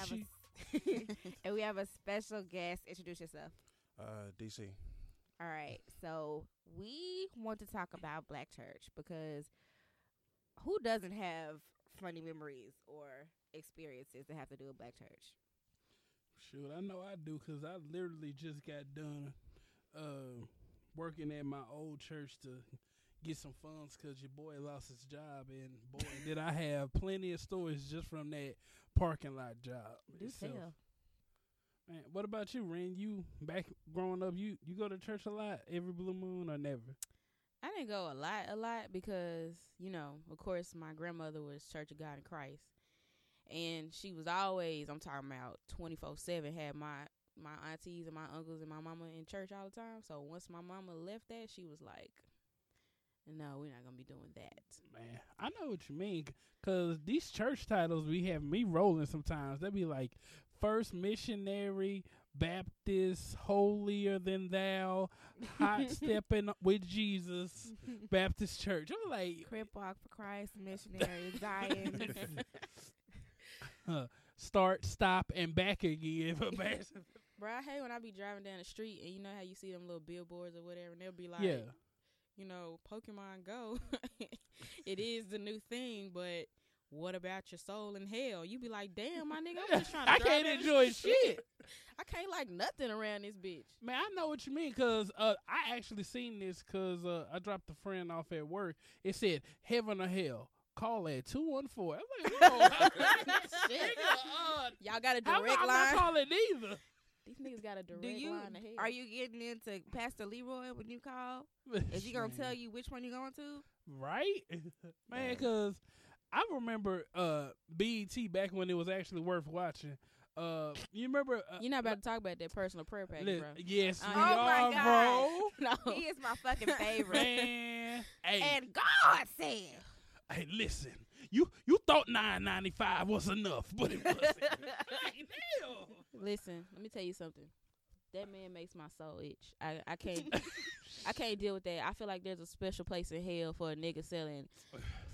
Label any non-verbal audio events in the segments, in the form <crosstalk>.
And we, have a, <laughs> and we have a special guest. Introduce yourself. Uh, DC. All right. So we want to talk about Black Church because who doesn't have funny memories or experiences that have to do with Black Church? Shoot, I know I do because I literally just got done uh, working at my old church to get some funds because your boy lost his job. And boy, did I have plenty of stories just from that parking lot job. Do itself. tell. Man, what about you, Ren? You back growing up, you you go to church a lot every blue moon or never? I didn't go a lot, a lot because you know, of course, my grandmother was Church of God in Christ, and she was always I'm talking about twenty four seven had my my aunties and my uncles and my mama in church all the time. So once my mama left that, she was like, "No, we're not gonna be doing that." Man, I know what you mean. Cause these church titles we have me rolling sometimes. They be like First Missionary, Baptist, Holier Than Thou, Hot <laughs> Stepping with Jesus, Baptist Church. I'm like, Crip Walk for Christ, Missionary, Zion. <laughs> <laughs> uh, start, stop, and back again. for Baptist. Bro, I hate when I be driving down the street and you know how you see them little billboards or whatever, and they'll be like, yeah, you know, Pokemon Go, <laughs> it is the new thing, but what about your soul in hell? You be like, damn, my nigga, I'm just trying <laughs> to I can't enjoy shit. <laughs> I can't like nothing around this bitch. Man, I know what you mean because uh, I actually seen this because uh, I dropped a friend off at work. It said heaven or hell. Call at two one four. I'm like, no, Shit. uh, Y'all got a I'm, direct I'm line. not calling either. These niggas got a direct Do you line to hell. are you getting into Pastor Leroy when you call? Is he gonna tell <laughs> you which one you going to? right, <laughs> man? Because I remember uh, BET back when it was actually worth watching. Uh, you remember? Uh, You're not about to talk about that personal prayer package, li- bro. Yes, Uh, we Oh my are, God. No. He is my fucking <laughs> favorite. Man, hey, and God said, hey, listen. You you thought nine ninety five was enough, but it wasn't. Like, damn. Listen, let me tell you something. That man makes my soul itch. I, I can't <laughs> I can't deal with that. I feel like there's a special place in hell for a nigga selling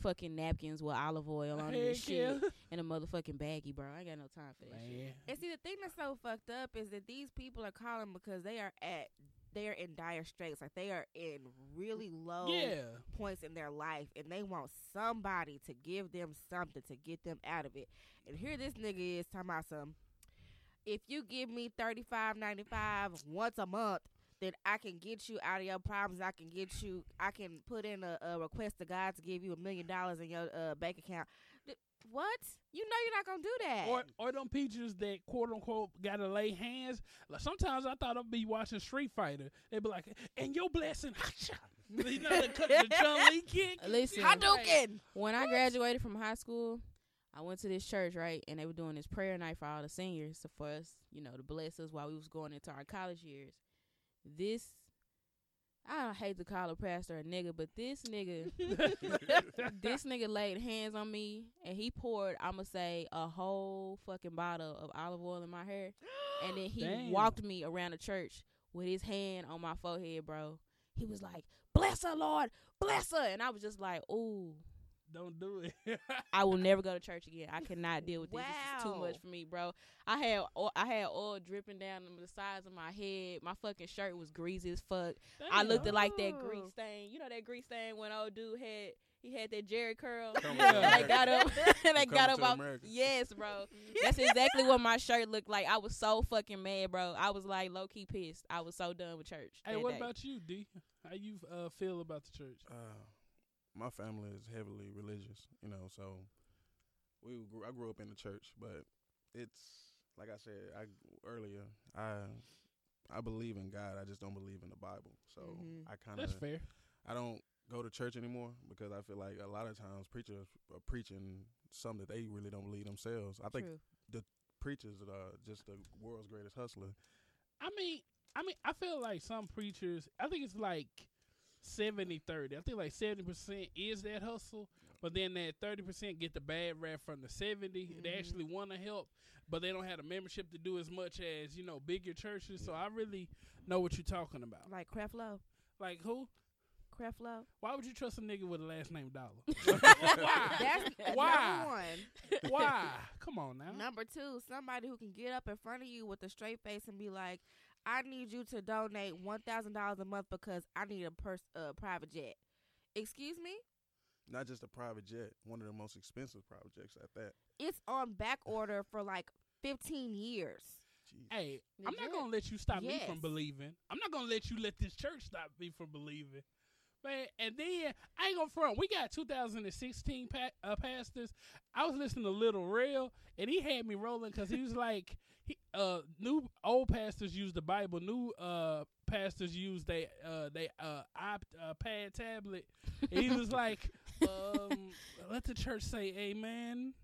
fucking napkins with olive oil on them and shit yeah. in a motherfucking baggie, bro. I ain't got no time for that shit. And see the thing that's so fucked up is that these people are calling because they are at they're in dire straits, like they are in really low Yeah. points in their life, and they want somebody to give them something to get them out of it. And here this nigga is talking about some. If you give me thirty five ninety five once a month, then I can get you out of your problems. I can get you. I can put in a, a request to God to give you a million dollars in your uh, bank account. What? You know you're not gonna do that. Or or them peaches that quote unquote gotta lay hands. Like sometimes I thought I'd be watching Street Fighter. They'd be like, and your blessing, hacha. <laughs> You know the, the Chun Li kick. Listen, Hadouken. when I graduated from high school, I went to this church, right? And they were doing this prayer night for all the seniors so for us, you know, to bless us while we was going into our college years. This I don't hate to call a pastor a nigga, but this nigga <laughs> this nigga laid hands on me and he poured, I'ma say, a whole fucking bottle of olive oil in my hair. And then <gasps> he Damn. walked me around the church with his hand on my forehead, bro. He was like, Bless her, Lord, bless her. And I was just like, Ooh, Don't do it. I will <laughs> never go to church again. I cannot deal with this. This is too much for me, bro. I had oil, I had oil dripping down the sides of my head. My fucking shirt was greasy as fuck. I looked at like that Ooh. grease stain. You know that grease stain when old dude had he had that Jheri curl. Coming Yeah. to and they got up and <laughs> they Coming got up off. Yes, bro. <laughs> That's exactly what my shirt looked like. I was so fucking mad, bro. I was like low key pissed. I was so done with church. hey, that what day. about you, D? How you uh, feel about the church? Uh, my family is heavily religious, you know, so we grew, I grew up in the church, but it's like I said I earlier, I I believe in God, I just don't believe in the Bible. So Mhm. I kind of That's of fair. I don't go to church anymore because I feel like a lot of times preachers are preaching something that they really don't believe themselves. I think True. preachers are just the world's greatest hustler. I mean, I mean, I feel like some preachers. I think it's like 70 30. I think like 70% is that hustle, but then that thirty percent get the bad rap from the 70 They Mhm. actually want to help, but they don't have the membership to do as much as you know bigger churches. So I really know what you're talking about. Like Creflo. Like who? Creflo. Why would you trust a nigga with a last name Dollar? <laughs> <laughs> That's Why? number one. Why? Come on now. Number two, somebody who can get up in front of you with a straight face and be like, "I need you to donate one thousand dollars a month because I need a pers- uh, private jet." Excuse me. Not just a private jet, one of the most expensive private jets at that. It's on back order for like fifteen years. Jeez. Hey, The I'm not gonna let you stop me from believing. I'm not gonna let you let this church stop me from believing. Man, and then I ain't gonna front. We got 2016 pa- uh, pastors. I was listening to Lil Rel, and he had me rolling because he was like, he, uh, new old pastors use the Bible, new uh pastors use they uh they uh iP- uh, pad tablet. And he was like, <laughs> um, let the church say Amen.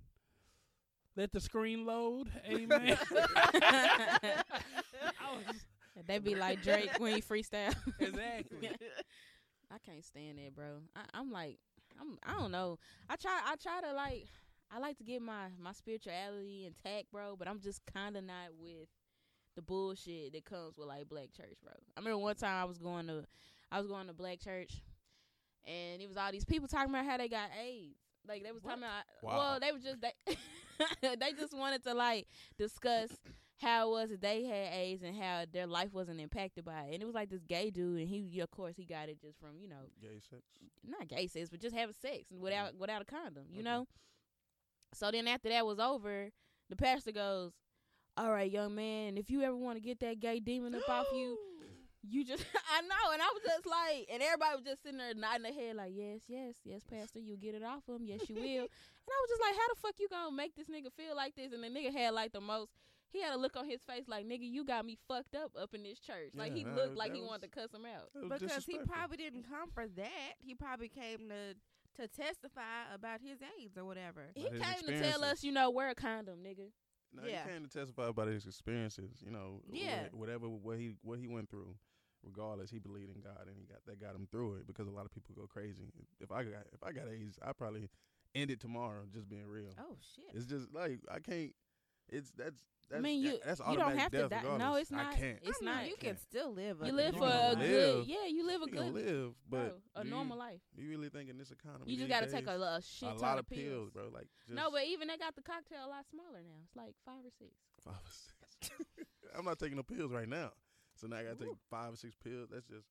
Let the screen load. Amen. <laughs> I was They be like Drake when he freestyle. <laughs> exactly. I can't stand that, bro. I, I'm like, I'm. I don't know. I try. I try to like. I like to get my my spirituality intact, bro. But I'm just kind of not with the bullshit that comes with like black church, bro. I remember one time I was going to, I was going to black church, and it was all these people talking about how they got AIDS. Like they was talking about. Wow. Well, they was just they. <laughs> they just wanted to like discuss how it was that they had AIDS and how their life wasn't impacted by it. And it was like this gay dude, and he, of course, he got it just from you know Gay sex. not gay sex, but just having sex without mm. without a condom, you know. So then after that was over, the pastor goes, "All right, young man, if you ever want to get that gay demon up off you, <gasps> you just <laughs> I know." And I was just like, and everybody was just sitting there nodding their head like, "Yes, yes, yes, pastor, you get it off him. Yes, you will." <laughs> and I was just like, "How the fuck you gonna make this nigga feel like this?" And the nigga had like the most. He had a look on his face like, "Nigga, you got me fucked up up in this church." like he looked that- like he was- wanted to cuss him out. Because he probably didn't come for that. He probably came to to testify about his AIDS or whatever. He About his came to tell us, you know, wear a condom, nigga. No, Yeah. he came to testify about his experiences. You know, Yeah. whatever what he what he went through. Regardless, he believed in God, and he got that got him through it. Because a lot of people go crazy. If I got if I got AIDS, I probably end it tomorrow. Just being real. Oh shit. It's just like I can't. It's that's. That's I mean, you that's you don't automatic have to death die. No, it's not. I can't. It's I mean, not. You can still live. You a live You live for a live. good. Yeah, you live a You can good, live, but bro, a normal you, life. You really think in this economy? You just got gotta take a, a shit a ton lot of of pills, bro. Like just No, but even they got the cocktail a lot smaller now. It's like five or six. five or six. <laughs> I'm not taking no pills right now, so now I gotta take five or six pills. That's just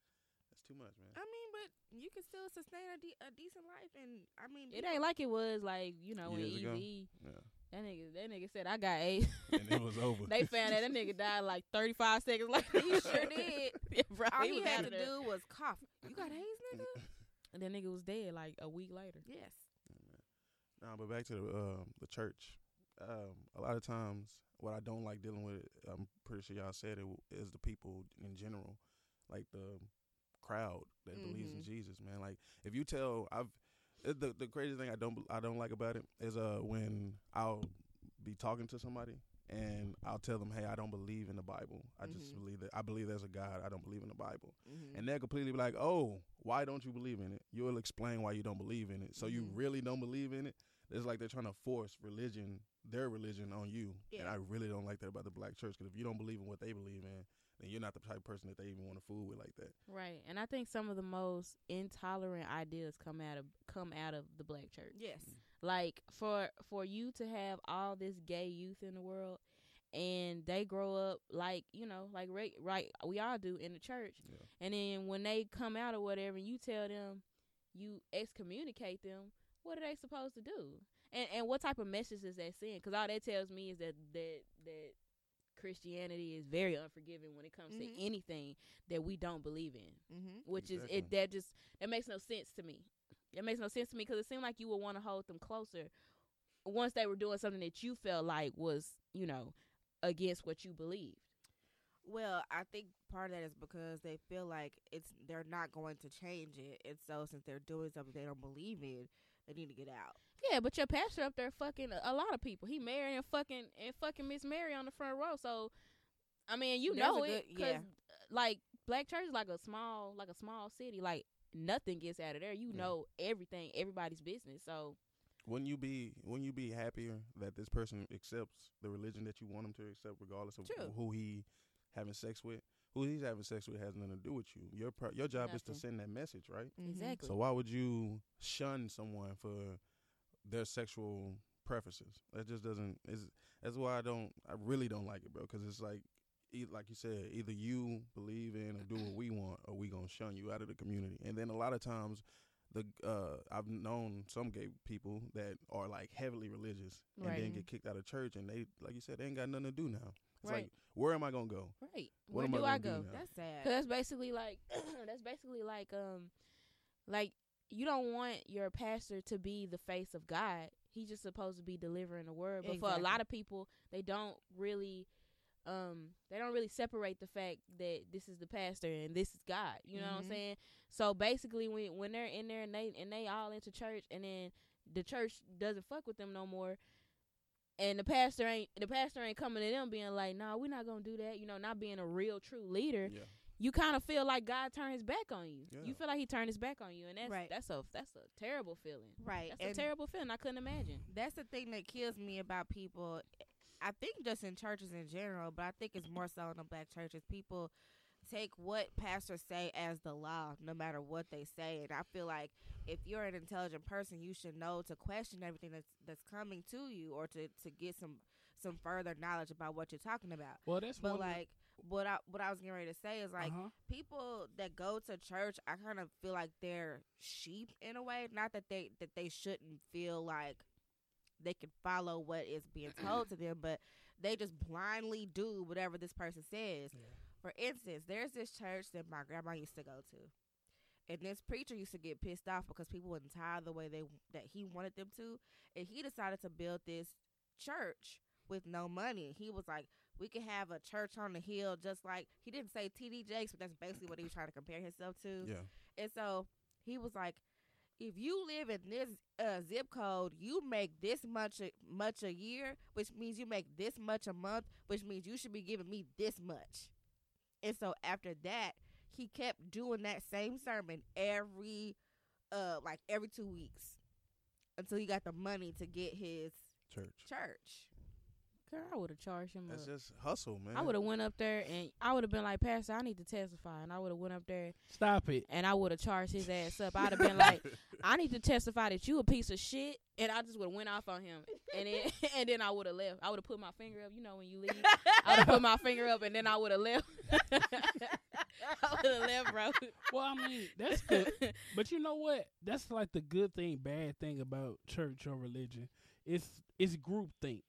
that's too much, man. I mean, but you can still sustain a, de- a decent life, and I mean, It ain't like it was like you know when Years ago? Easy Yeah, that nigga that nigga said I got AIDS. and it was over. <laughs> they found that that nigga died like thirty five seconds later. He sure did. <laughs> yeah, bro. all he he had to of do was cough. You got AIDS, nigga? <laughs> And that nigga was dead like a week later. yes. Nah, but back to the um, the church. Um, a lot of times, what I don't like dealing with, I'm pretty sure y'all said it, is the people in general, like the crowd that believes in Mhm. Jesus. Man, like if you tell, I've it, the the crazy thing I don't I don't like about it is uh when I'll be talking to somebody and I'll tell them, hey, I don't believe in the Bible. I just Mhm. believe that I believe there's a God. I don't believe in the Bible. Mm-hmm. And they'll completely be like, "Oh, why don't you believe in it?" You'll explain why you don't believe in it. So you Mhm. really don't believe in it. It's like they're trying to force religion, their religion, on you. And I really don't like that about the black church because if you don't believe in what they believe in, then you're not the type of person that they even want to fool with like that. Right. And I think some of the most intolerant ideas come out of come out of the black church. yes. Like for for you to have all this gay youth in the world and they grow up like, you know, like right, right we all do in the church. Yeah. And then when they come out or whatever and you tell them you excommunicate them, what are they supposed to do? And and what type of message is that send? Cuz all that tells me is that that that Christianity is very unforgiving when it comes Mhm. to anything that we don't believe in Mm-hmm. which is it that just that makes no sense to me. It makes no sense to me because it seemed like you would want to hold them closer once they were doing something that you felt like was you know against what you believed. Well, I think part of that is because they feel like it's they're not going to change it, and so since they're doing something they don't believe in, they need to get out. Yeah, but your pastor up there fucking a, a lot of people. He married and fucking and fucking Miss Mary on the front row. So I mean, you There's know it good- because yeah. Uh, like Black Church is like a small like a small city. Like nothing gets out of there. You Yeah. know everything, everybody's business. So Wouldn't you be wouldn't you be happier that this person accepts the religion that you want him to accept, regardless of True. who he having sex with? Who he's having sex with has nothing to do with you. Your per- your job is to send that message, right? Mhm. exactly. So why would you shun someone for their sexual preferences? That just doesn't. Is that's why I don't. I really don't like it, bro. Because it's like, e- like you said, either you believe in or do what we want, or we gonna shun you out of the community. And then a lot of times, the uh, I've known some gay people that are like heavily religious and then get kicked out of church, and they, like you said, they ain't got nothing to do now. It's Right. like, where am I gonna go? right. What Where am I do gonna I go? now? That's sad. Cause that's basically like <clears throat> that's basically like um like you don't want your pastor to be the face of God. He's just supposed to be delivering the word. But for a lot of people, they don't really um they don't really separate the fact that this is the pastor and this is God. You know what I'm Mhm. saying? So basically when when they're in there and they and they all into church and then the church doesn't fuck with them no more and the pastor ain't the pastor ain't coming to them being like, "Nah, we're not going to do that." You know, not being a real true leader Yeah. you kind of feel like God turned his back on you. Yeah. You feel like he turned his back on you, and that's Right. that's a that's a terrible feeling. right. That's and a terrible feeling. I couldn't imagine. that's the thing that kills me about people. I think just in churches in general, but I think it's more so in the black churches. People take what pastors say as the law, no matter what they say. And I feel like if you're an intelligent person, you should know to question everything that's that's coming to you, or to to get some some further knowledge about what you're talking about. Well, that's But one of the- like what I what I was getting ready to say is like uh-huh. people that go to church, I kind of feel like they're sheep in a way. Not that they that they shouldn't feel like they can follow what is being told to them, but they just blindly do whatever this person says. Yeah. For instance, there's this church that my grandma used to go to. And this preacher used to get pissed off because people wouldn't tithe the way they that he wanted them to, and he decided to build this church with no money. He was like, "We could have a church on the hill, just like he didn't say TD Jakes, but that's basically what he was trying to compare himself to." Yeah. And so he was like, if you live in this uh, zip code, you make this much a, much a year, which means you make this much a month, which means you should be giving me this much. And so after that, he kept doing that same sermon every uh like every 2 weeks until he got the money to get his Church. church. Girl, I would have charged him. That's up. just hustle, man. I would have went up there and I would have been like, Pastor, I need to testify, and I would have went up there Stop it. and I would have charged his ass up. I'd have been like, <laughs> I need to testify that you a piece of shit, and I just would have went off on him, and then <laughs> and then I would have left. I would have put my finger up. You know when you leave, I would have put my finger up, and then I would have left. I would have left, bro. <laughs> Well, I mean, that's good. <laughs> But you know what? That's like the good thing, bad thing about church or religion. It's it's group think.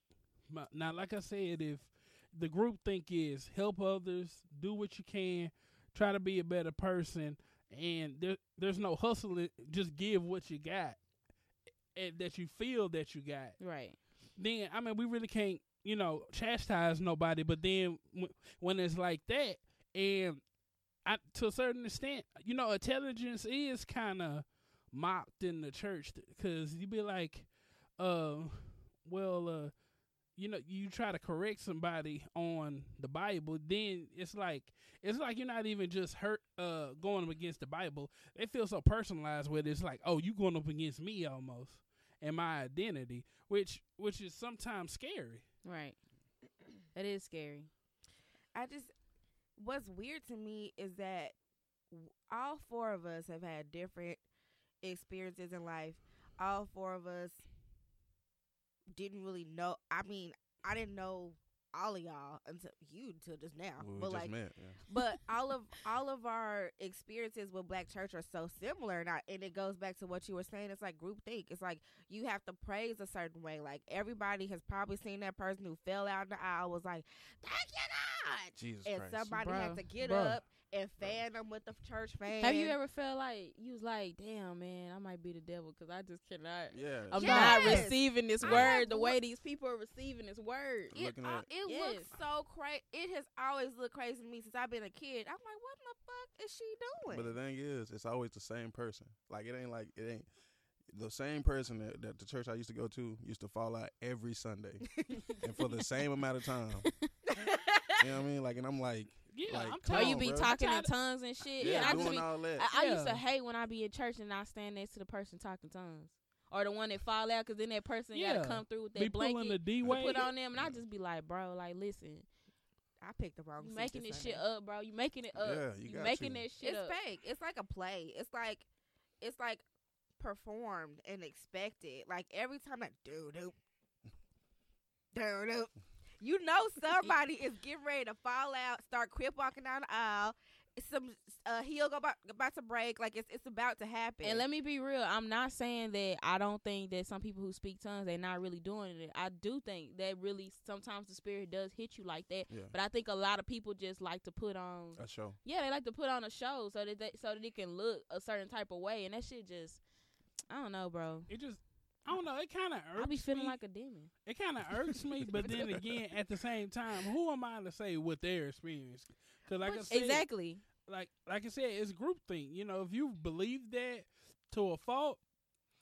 Now, like I said, if the group think is help others, do what you can, try to be a better person, and there, there's no hustling, just give what you got, and that you feel that you got. right. Then I mean, we really can't, you know, chastise nobody. But then when it's like that, and I, to a certain extent, you know, intelligence is kind of mocked in the church because you be like, uh, well, uh, you know, you try to correct somebody on the Bible, then it's like it's like you're not even just hurt uh going up against the Bible. They feel so personalized with it. It's like, oh, you going up against me almost and my identity, which which is sometimes scary. Right. It is scary. I just what's weird to me is that all four of us have had different experiences in life. All four of us didn't really know. I mean, I didn't know all of y'all until you until just now. We were but just like, met. Yeah. but <laughs> all of all of our experiences with Black Church are so similar, and, I, and it goes back to what you were saying. It's like group think. It's like you have to praise a certain way. Like everybody has probably seen that person who fell out in the aisle was like, "Thank you, God," Jesus and Christ. somebody Bruh. had to get Bruh. up and fan them with the church fan. Have you ever felt like you was like, damn man, I might be the devil because I just cannot. yeah. I'm Yes. not receiving this I word have the lo- way these people are receiving this word. It, looking uh, at- it Yes. looks so crazy. It has always looked crazy to me since I've been a kid. I'm like, what in the fuck is she doing? But the thing is, it's always the same person. Like it ain't like it ain't the same person that, that the church I used to go to used to fall out every Sunday, <laughs> and for the same amount of time. <laughs> You know what I mean? Like, and I'm like, Yeah, Like, I'm Or telling oh, you on, be bro. talking in tongues and shit. Yeah, and I just doing be, all that. I, I used to hate when I be in church and I stand next to the person talking tongues. Or the one that fall out because then that person Yeah. got to come through with that be that pulling the blanket D to way. put on them. And I just be like, bro, like, listen, I picked the wrong. you making this this shit up, bro. You making it up. Yeah, you you got making to. that shit It's up. fake. It's like a play. It's like, it's like performed and expected. Like every time I do do, do do, you know <laughs> somebody is getting ready to fall out, start crip walking down the aisle. Some uh, heel go about, about to break. Like it's it's about to happen. And let me be real. I'm not saying that I don't think that some people who speak tongues they're not really doing it. I do think that really sometimes the spirit does hit you like that. Yeah. But I think a lot of people just like to put on A show. yeah, they like to put on a show so that they so that it can look a certain type of way, and that shit just I don't know, bro. It just, I don't know. It kind of irks I be feeling me. like a demon. it kind of irks me, but then again, at the same time, who am I to say what their experience? Because like I said, Exactly. like like I said, it's group thing. You know, if you believe that to a fault,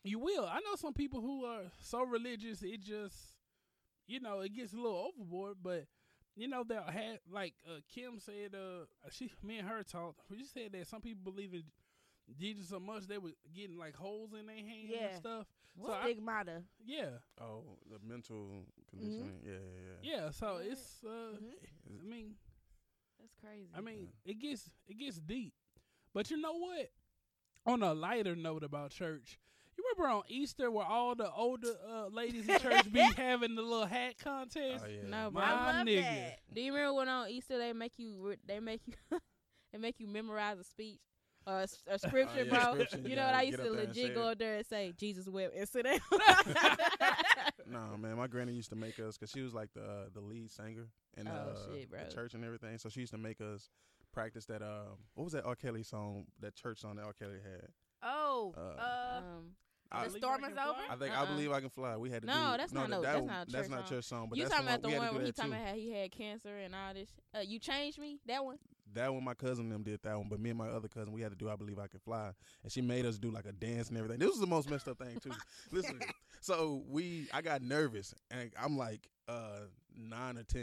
you will. I know some people who are so religious, it just, you know, it gets a little overboard. But you know, they'll have like uh, Kim said. Uh, she, me and her talked. We just said that some people believe in Jesus so much they were getting like holes in their hands Yeah. and stuff. So I, stigmata. yeah, Oh, the mental conditioning. Yeah, yeah, yeah. yeah. So Right. it's. uh Mhm. I mean, That's crazy. I mean, it gets it gets deep. But you know what? On a lighter note about church, you remember on Easter where all the older uh, ladies in church be <laughs> having the little hat contest? Oh, yeah. No. My I love nigga. that. Do you remember when on Easter they make you they make you <laughs> they make you memorize a speech or a, s- a scripture, Oh, yeah, bro? scripture, You you know what I used to up there and legit go it. up there and say Jesus wept and sit down. <laughs> No, man, my granny used to make us because she was like the uh, the lead singer in Oh, uh, shit, the church and everything. So she used to make us practice that. Um, what was that R. Kelly song? That church song that R. Kelly had. Oh, Uh, uh, um, I, the storm is over. I think Uh-uh. I believe I can fly. We had to No, do. that's no, not that, no- that that's not a that's church not song. church song. But you that's talking about the we had one do where he talking about how he had cancer and all this? Uh, you changed me. That one. That one, my cousin and them did that one, but me and my other cousin, we had to do I Believe I could Fly. And she made us do like a dance and everything. This was the most messed up thing, too. <laughs> Listen, so we, I got nervous, and I'm like uh, nine or 10.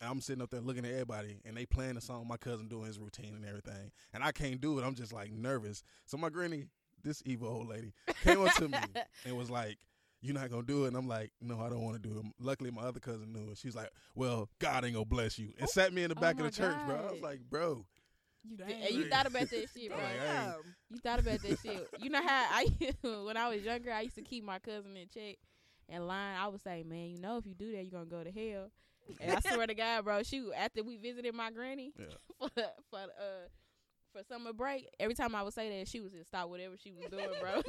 And I'm sitting up there looking at everybody, and they playing the song, my cousin doing his routine and everything. And I can't do it. I'm just like nervous. So my granny, this evil old lady, came up to me <laughs> and was like, you're not gonna do it. And I'm like, no, I don't want to do it. Luckily, my other cousin knew it. She's like, well, God ain't gonna bless you, and sat me in the Oh back my of the church, bro. I was like, bro, You did, and you thought about that shit, <laughs> bro. Damn. You thought about that shit. You know how I <laughs> when I was younger, I used to keep my cousin in check and line. I would say, man, you know, if you do that, you're gonna go to hell. And I swear to God, bro, shoot, after we visited my granny Yeah. <laughs> for for uh for summer break, every time I would say that, she would just stop whatever she was doing, bro.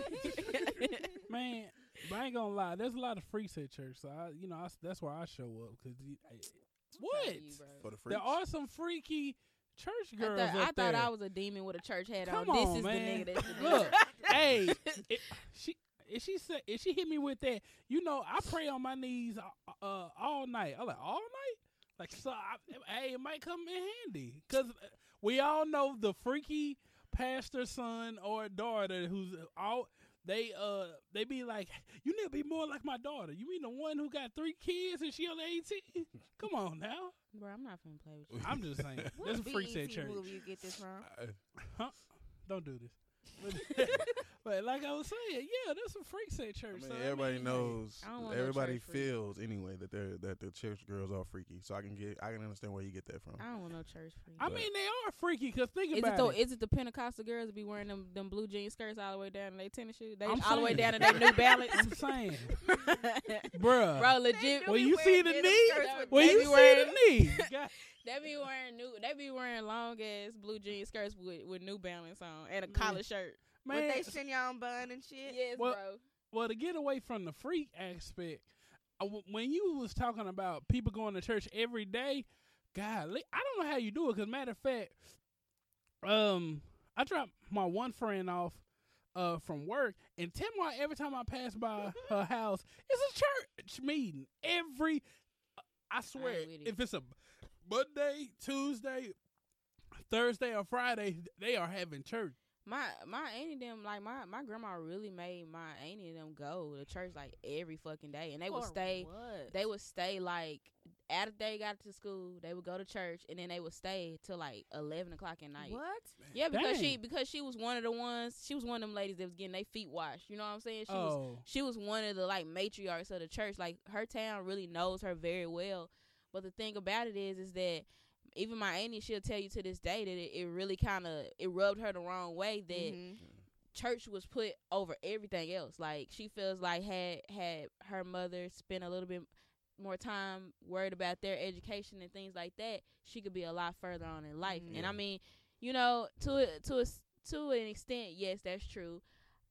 Man, but I ain't gonna lie. There's a lot of freaks at church, so I, you know, I, that's where I show up. Cause the, I, what? You, for the freaks. There are some freaky church I girls thought, I thought there. I was a demon with a church hat Come on. on, This is man. the nigga that's the <laughs> Look, hey, it, she if she said if she hit me with that, you know, I pray on my knees uh, uh, all night. I'm like all night, like so. I, hey, it might come in handy because we all know the freaky pastor son or daughter who's all they uh they be like, you need to be more like my daughter. You mean the one who got three kids and she only eighteen? <laughs> Come on now. Bro, I'm not finna play with you. I'm just saying. What There's a freaks at BET church. movie you get this from? I, Don't do this. <laughs> But, but like I was saying, yeah, there's some freaks at I church. mean, so, everybody knows. I don't want no Everybody church freak. feels anyway that they're that the church girls are freaky. So I can get, I can understand where you get that from. I don't want no church freak. I But- mean, they are freaky because think Is it about the it. is it the Pentecostal girls that be wearing them them blue jean skirts all the way down to their tennis shoes? They I'm all the way down to their New Balance. I'm saying, <laughs> bruh. Bro, legit. When you see the knee, when you be see wearing- the knee, <laughs> <laughs> They be wearing new. They be wearing long ass blue jean skirts with with New Balance on and a Man. collar shirt. With man. they chignon bun and shit. Yes, Well- bro. well, to get away from the freak aspect, uh, when you was talking about people going to church every day, God, I don't know how you do it. Because matter of fact, um, I dropped my one friend off uh from work, and Tamar, every time I pass by <laughs> her house, it's a church meeting. Every, I swear, ain't with it. if it's a Monday, Tuesday, Thursday, or Friday, they are having church. My my auntie them like my my grandma really made my auntie them go to church like every fucking day, and they would For stay. What? They would stay like after they got to school, they would go to church and then they would stay till like eleven o'clock at night. What? Yeah, because she because she was one of the ones. She was one of them ladies that was getting their feet washed. You know what I'm saying? She was oh, she was one of the like matriarchs of the church. Like her town really knows her very well. But the thing about it is, is that even my auntie, she'll tell you to this day that it, it really kind of it rubbed her the wrong way that Mhm. church was put over everything else. Like she feels like had had her mother spent a little bit more time worried about their education and things like that, she could be a lot further on in life. Mhm. And I mean, you know, to a, to a, s- to an extent, yes, that's true.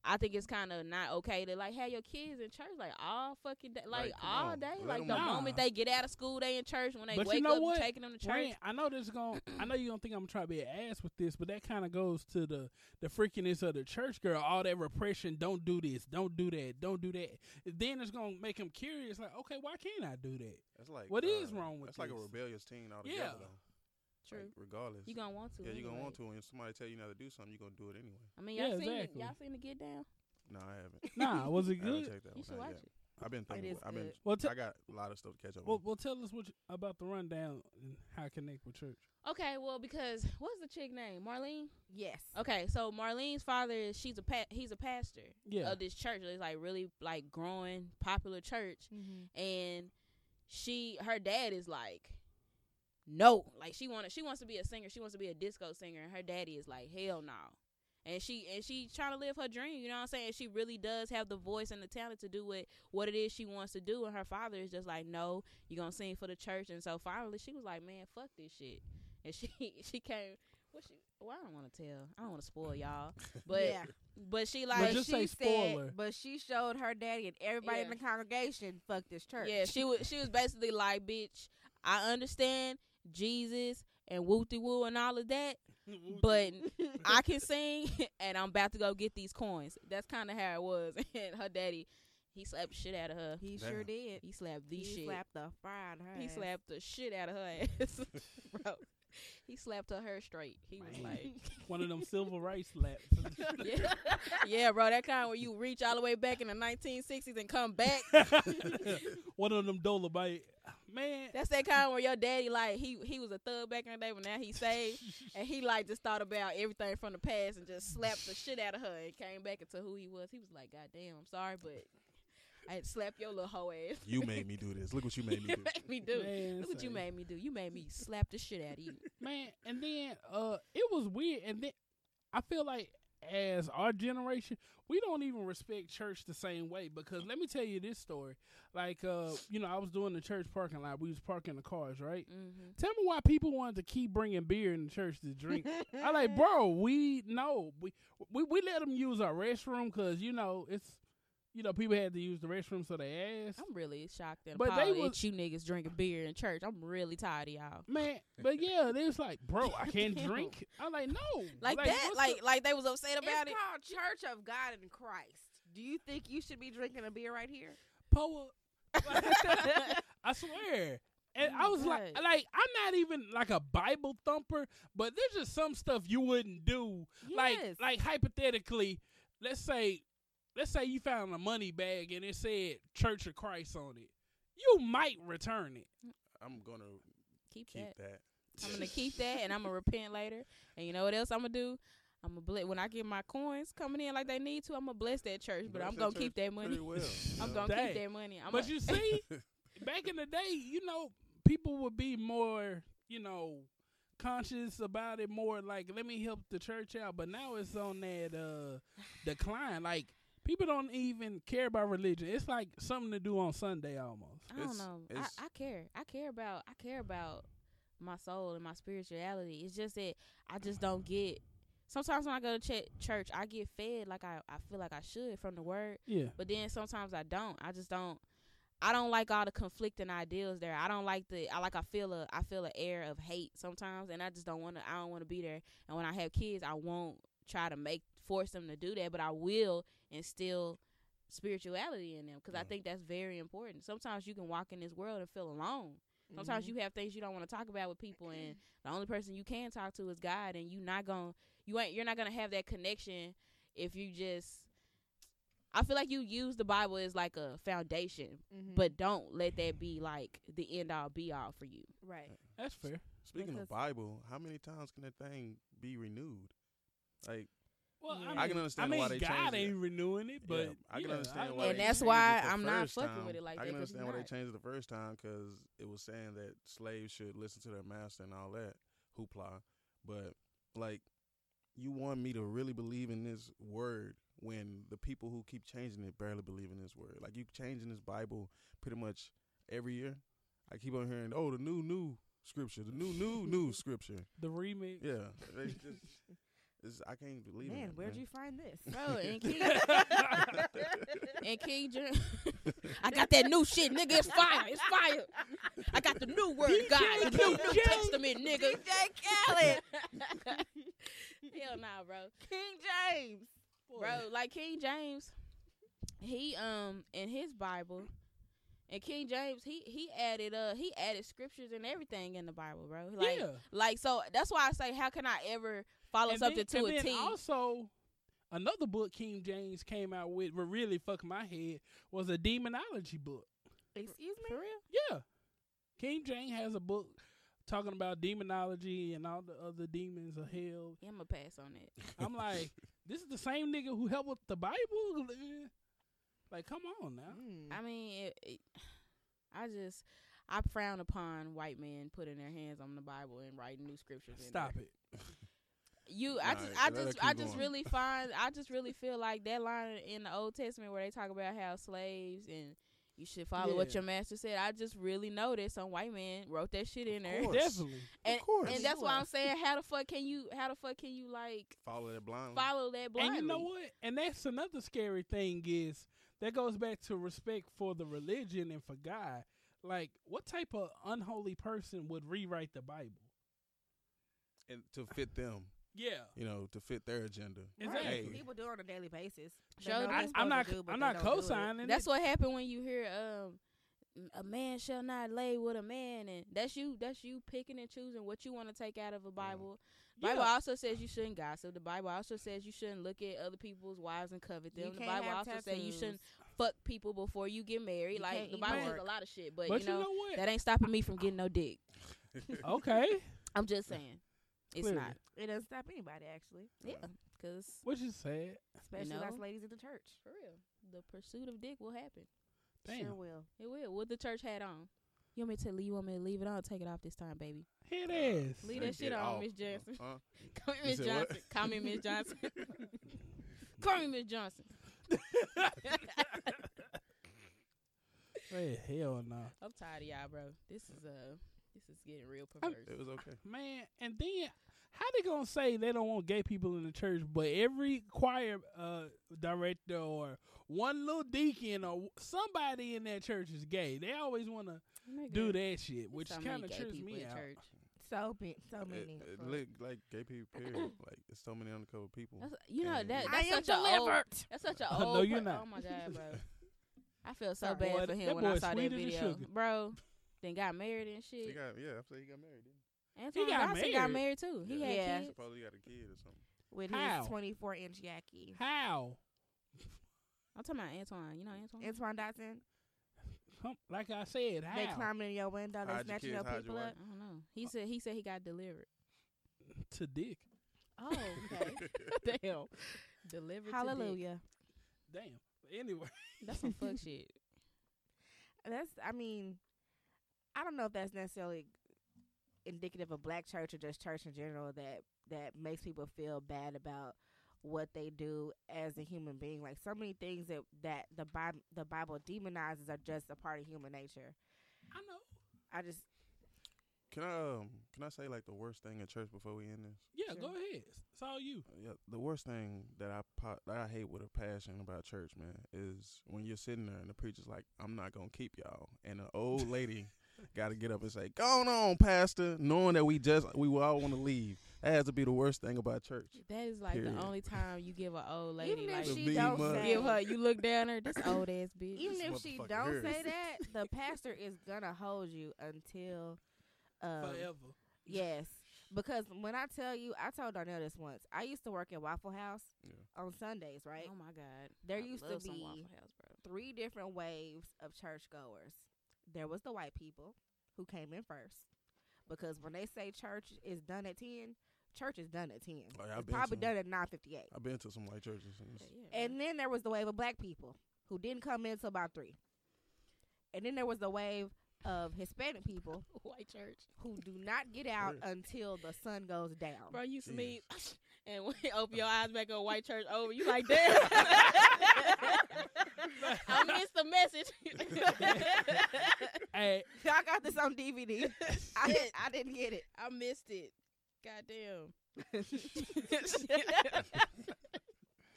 I think it's kind of not okay to like have your kids in church like all fucking day, like Right, come all on. day. Let like 'em the Nah. moment they get out of school, they in church. When they But you wake know up, what? you taking them to church. Wayne, I know this is going. <clears throat> I know you don't think I'm trying to try to be an ass with this, but that kind of goes to the the freakiness of the church girl. All that repression. Don't do this. Don't do that. Don't do that. Then it's gonna make them curious. Like, okay, why can't I do that? That's like What uh, is wrong with That's like a rebellious teen altogether. Yeah. though. True. Like, regardless. you gonna want to. yeah, you gonna want to. When somebody tell you not to do something, you gonna do it anyway. I mean, Yeah, y'all seen exactly. it. Y'all seen the get down. No, I haven't. Nah, was it I haven't good? checked that You one should watch yet. it. I've been thinking. I've been. Well, te- I got a lot of stuff to catch up well, on. well, tell us what you, about the rundown and how it connect with church. Okay, well, because what's the chick name? Marlene. Yes. Okay, so Marlene's father is she's a pa- he's a pastor Yeah. of this church. It's like really like growing popular church, Mm-hmm. and she her dad is like no, like she wanted she wants to be a singer. She wants to be a disco singer, and her daddy is like hell no. And she and she trying to live her dream. You know what I'm saying? She really does have the voice and the talent to do what what it is she wants to do. And her father is just like, no, you're gonna sing for the church. And so finally, she was like, man, fuck this shit. <laughs> And she she came. What she? Well, I don't want to tell. I don't want to spoil y'all. <laughs> But yeah. but she But like just she say spoiler. Said, but she showed her daddy and everybody in the congregation fuck this church. Yeah, she was she was basically like, bitch, I understand Jesus and wooty woo and all of that, <laughs> but <laughs> I can sing <laughs> and I'm about to go get these coins. That's kind of how it was. And her daddy, he slapped shit out of her. he Damn. sure did. He slapped the he shit. slapped the fire out of her. he ass. slapped the shit out of her ass, bro. <laughs> He slapped her hair straight. He was like, <laughs> One of them civil rights slaps. <laughs> yeah, yeah, bro. That kind where you reach all the way back in the 1960s and come back. One of them Dolomite. Man, That's that kind where your daddy like he he was a thug back in the day, but now he saved, and he like just thought about everything from the past and just slapped the shit out of her and came back into who he was. He was like, God damn, I'm sorry, but I had slap your little hoe ass. you made me do this. Look what you made <laughs> me you do. made me do. Man, Look what you made me do. You made me slap the shit out of you. <laughs> man and then uh it was weird and then i feel like as our generation we don't even respect church the same way because let me tell you this story like uh you know i was doing the church parking lot we was parking the cars right Mm-hmm. tell me why people wanted to keep bringing beer in the church to drink i like bro we no we we, we let them use our restroom because you know it's you know people had to use the restroom so they asked I'm really shocked and But they appalled was- at you niggas drinking beer in church. I'm really tired of y'all. man but yeah they was like bro i <laughs> can't drink i'm like no Like, that, like the- like they was upset it's about it. called Church of God in Christ. Do you think you should be drinking a beer right here? Poa. <laughs> I swear. And Oh I was like, God. like I'm not even like a Bible thumper, but there's just some stuff you wouldn't do. Like, like hypothetically, let's say, let's say you found a money bag and it said Church of Christ on it. You might return it. I'm gonna Keep, keep that. that. I'm gonna <laughs> keep that, and I'm gonna repent later. And you know what else I'm gonna do? I'm gonna bless when I get my coins coming in like they need to. I'm gonna bless that church, but Bless I'm gonna keep that money. Well. <laughs> I'm you gonna? Dang. keep that money. I'm but a- you <laughs> see, back in the day, you know, people would be more, you know, conscious about it more like let me help the church out but now it's on that uh <sighs> decline like people don't even care about religion it's like something to do on sunday almost I don't It's- know. I, I care. I care about. I care about my soul and my spirituality. It's just that I just don't get. Sometimes when I go to ch- church, I get fed like I, I feel like I should from the word, yeah but then sometimes I don't. I just don't. I don't like all the conflicting ideals there. I don't like the. I like. I feel a. I feel an air of hate sometimes, and I just don't want to. I don't want to be there. And when I have kids, I won't try to make force them to do that, but I will instill spirituality in them because I Mm. think that's very important. Sometimes you can walk in this world and feel alone. Sometimes Mhm. you have things you don't want to talk about with people, and the only person you can talk to is God, and you not gonna you ain't you're not gonna have that connection if you just I feel like you use the Bible as like a foundation, Mhm. but don't let that be like the end all be all for you. right. That's fair. Speaking Because- of Bible, how many times can that thing be renewed? Like, Well, Yeah. I, mean, I can understand I mean, why they God changed it. ain't renewing it, but yeah, I can yeah, understand I why. they And that's changed why the I'm not first fucking time. with it like I that can 'cause understand it's why they changed it the first time because it was saying that slaves should listen to their master and all that hoopla. But like, you want me to really believe in this word when the people who keep changing it barely believe in this word? Like you changing this Bible pretty much every year. I keep on hearing, oh, the new new scripture, the new new new scripture. the remix. Yeah, they just. It's, I can't believe it. Man, where'd you find this? <laughs> Bro, and <laughs> King <laughs> and King James, I got that new shit, nigga. It's fire. It's fire. I got the new word of God, the new New DJ. Testament, nigga. DJ Khaled, Hell nah, bro. King James. bro. Like King James, he um in his Bible, and King James he he added uh he added scriptures and everything in the Bible, bro. Like yeah. like so that's why I say how can I ever follow And something then, to and a then Also, another book King James came out with, what really fucked my head, was a demonology book. Excuse me. For real? Yeah, King James has a book talking about demonology and all the other demons of hell. Yeah, I'm gonna pass on it. I'm like, <laughs> this is the same nigga who helped with the Bible. <laughs> <laughs> Like, come on now. Mm. I mean, it, it, I just I frown upon white men putting their hands on the Bible and writing new scriptures. in Stop there. it. <laughs> You, I Nah, just, I just, keep I just going. really <laughs> find, I just really feel like that line in the Old Testament where they talk about how slaves and you should follow what your master said. I just really know that some white man wrote that shit in there, course. Definitely. <laughs> and course. and that's why I'm saying, how the fuck can you, how the fuck can you like Follow that blindly. follow that blindly? And you know what? And that's another scary thing is that goes back to respect for the religion and for God. Like, what type of unholy person would rewrite the Bible? and to fit them, Yeah. you know, to fit their agenda. Exactly. Hey, People do it on a daily basis. They Show know them. what I, they're I'm not. do, I'm not don't it. co-signing. That's it. what happened when you hear um a man shall not lay with a man and that's you that's you picking and choosing what you want to take out of a Bible. Yeah. Bible also says you shouldn't gossip. The Bible also says you shouldn't look at other people's wives and covet them. You the Bible have also says you shouldn't fuck people before you get married. You like the Bible pork. says a lot of shit, but, But you know, what? that ain't stopping me from getting no dick. <laughs> okay. I'm just saying. It's Clearly. not. It doesn't stop anybody, actually. Yeah, cuz Which is sad. Especially know? us ladies in the church. for real, the pursuit of dick will happen. Damn. Sure will. It will. What the church had on. You want me to tell you want me to leave it on? Take it off this time, baby. Hit ass. Leave that shit on, off. Miss Johnson. <laughs> Huh? Call me Miss? <laughs> Johnson. Call me Miss Johnson. Call me Miss Johnson. Hey, hell no. I'm tired of y'all, bro. This is uh, this is getting real I'm- perverse. It was okay. Man, and then how they gonna say they don't want gay people in the church, but every choir uh, director or one little deacon or somebody in that church is gay? They always want to do that shit, which So kind of gay trips me out. church. So, be, so many. it Fuck. look like gay people. Period. <coughs> like it's so many undercover people. That's, you know that that's such a <laughs> old. That's such a Oh, old. no, you're not. Oh my god, bro. <laughs> I feel so Sorry. bad Boy, for him when I saw that video, bro. Then got married and He shit. got yeah. I say he got married. Didn't Antoine got Johnson got married. married too. He Yeah. had Yeah. he? kids. Supposedly got a kid or something. With How? his 24 inch Yaki. How? I'm talking about Antoine. You know Antoine. Antoine Dodson. Come- Like I said, how? They climbing in your window. They Hide your snatching your hide people wife. up. I don't know. He said he said he got delivered. to dick? Oh, okay. <laughs> <laughs> Damn. Delivered. To dick. Hallelujah. Damn. Anyway, That's some fuck <laughs> shit. That's, I mean, I don't know if that's necessarily indicative of black church or just church in general that that makes people feel bad about what they do as a human being. Like so many things that that the Bible the Bible demonizes are just a part of human nature. I know. I just Can I um can I say like the worst thing in church before we end this? Yeah, Sure. go ahead. It's all you. Uh, Yeah, the worst thing that I po- that I hate with a passion about church, man, is when you're sitting there and the preacher's like, "I'm not gonna keep y'all," and the old lady <laughs> <laughs> got to get up and say, "Go on, pastor," knowing that we just we will all want to leave. That has to be the worst thing about church. That is like Period. the only time you give an old lady even like if The she don't say give her you look down her this old ass <laughs> bitch. even This if she don't here. say <laughs> that, the pastor is gonna hold you until um, Forever. Yes, Because when I tell you, I told Darnell this once. I used to work at Waffle House Yeah. on Sundays, right? Oh my god. There I used to be House, three different waves of churchgoers. There was the white people who came in first. Because when they say church is done at 10, church is done at 10. Oh, yeah, I've it's been probably to- done at 9.58. I've been to some white churches. And Yeah, it's- yeah, And then there was the wave of black people who didn't come in until about 3. And then there was the wave of Hispanic people <laughs> white church. who do not get out Yeah. until the sun goes down. Bro, you used to Jeez. meet <laughs> and when you open your eyes back on white church over, you like <laughs> damn. I missed the message. <laughs> Hey, I got this on DVD. <laughs> I, Shit. I didn't get it. I missed it. Goddamn. <laughs>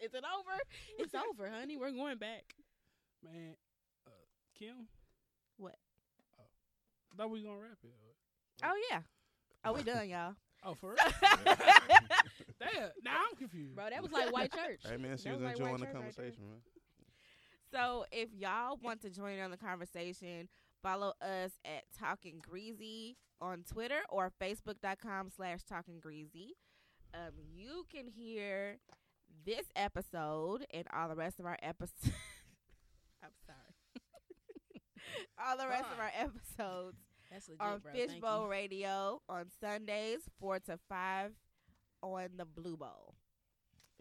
Is it over? It's over, honey. We're going back. man, uh, Kim. What? Oh, thought we were gonna wrap it. Oh yeah. Oh, we done, y'all. Oh, for real? Damn. Now I'm confused. Bro, that was like white church. Hey man, she That was was like enjoying white the church right conversation, man. So if y'all want to join in on the conversation, follow us at Talking Greasy on Twitter or Facebook.com slash Talking Greasy. Um, you can hear this episode and all the rest of our episodes. <laughs> I'm sorry. <laughs> all the rest of our episodes legit, on Fishbowl. Radio on Sundays, 4 to 5 on the Blue Bowl.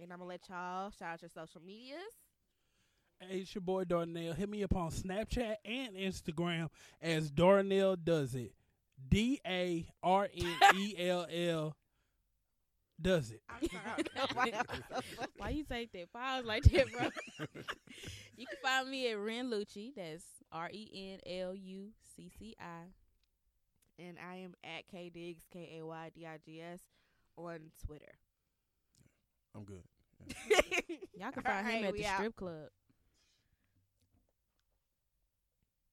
And I'm going to let y'all shout out your social medias. Hey, it's your boy Darnell. Hit me up on Snapchat and Instagram as Darnell does it. D A R N E L L does it. I'm sorry. I don't know why that was <laughs> so funny. Why you take that pause like that, bro? <laughs> you can find me at Ren Lucci. That's R E N L U C C I. and I am at K Diggs K A Y D I G S on Twitter. I'm good. <laughs> Y'all can All find him at the out. strip club.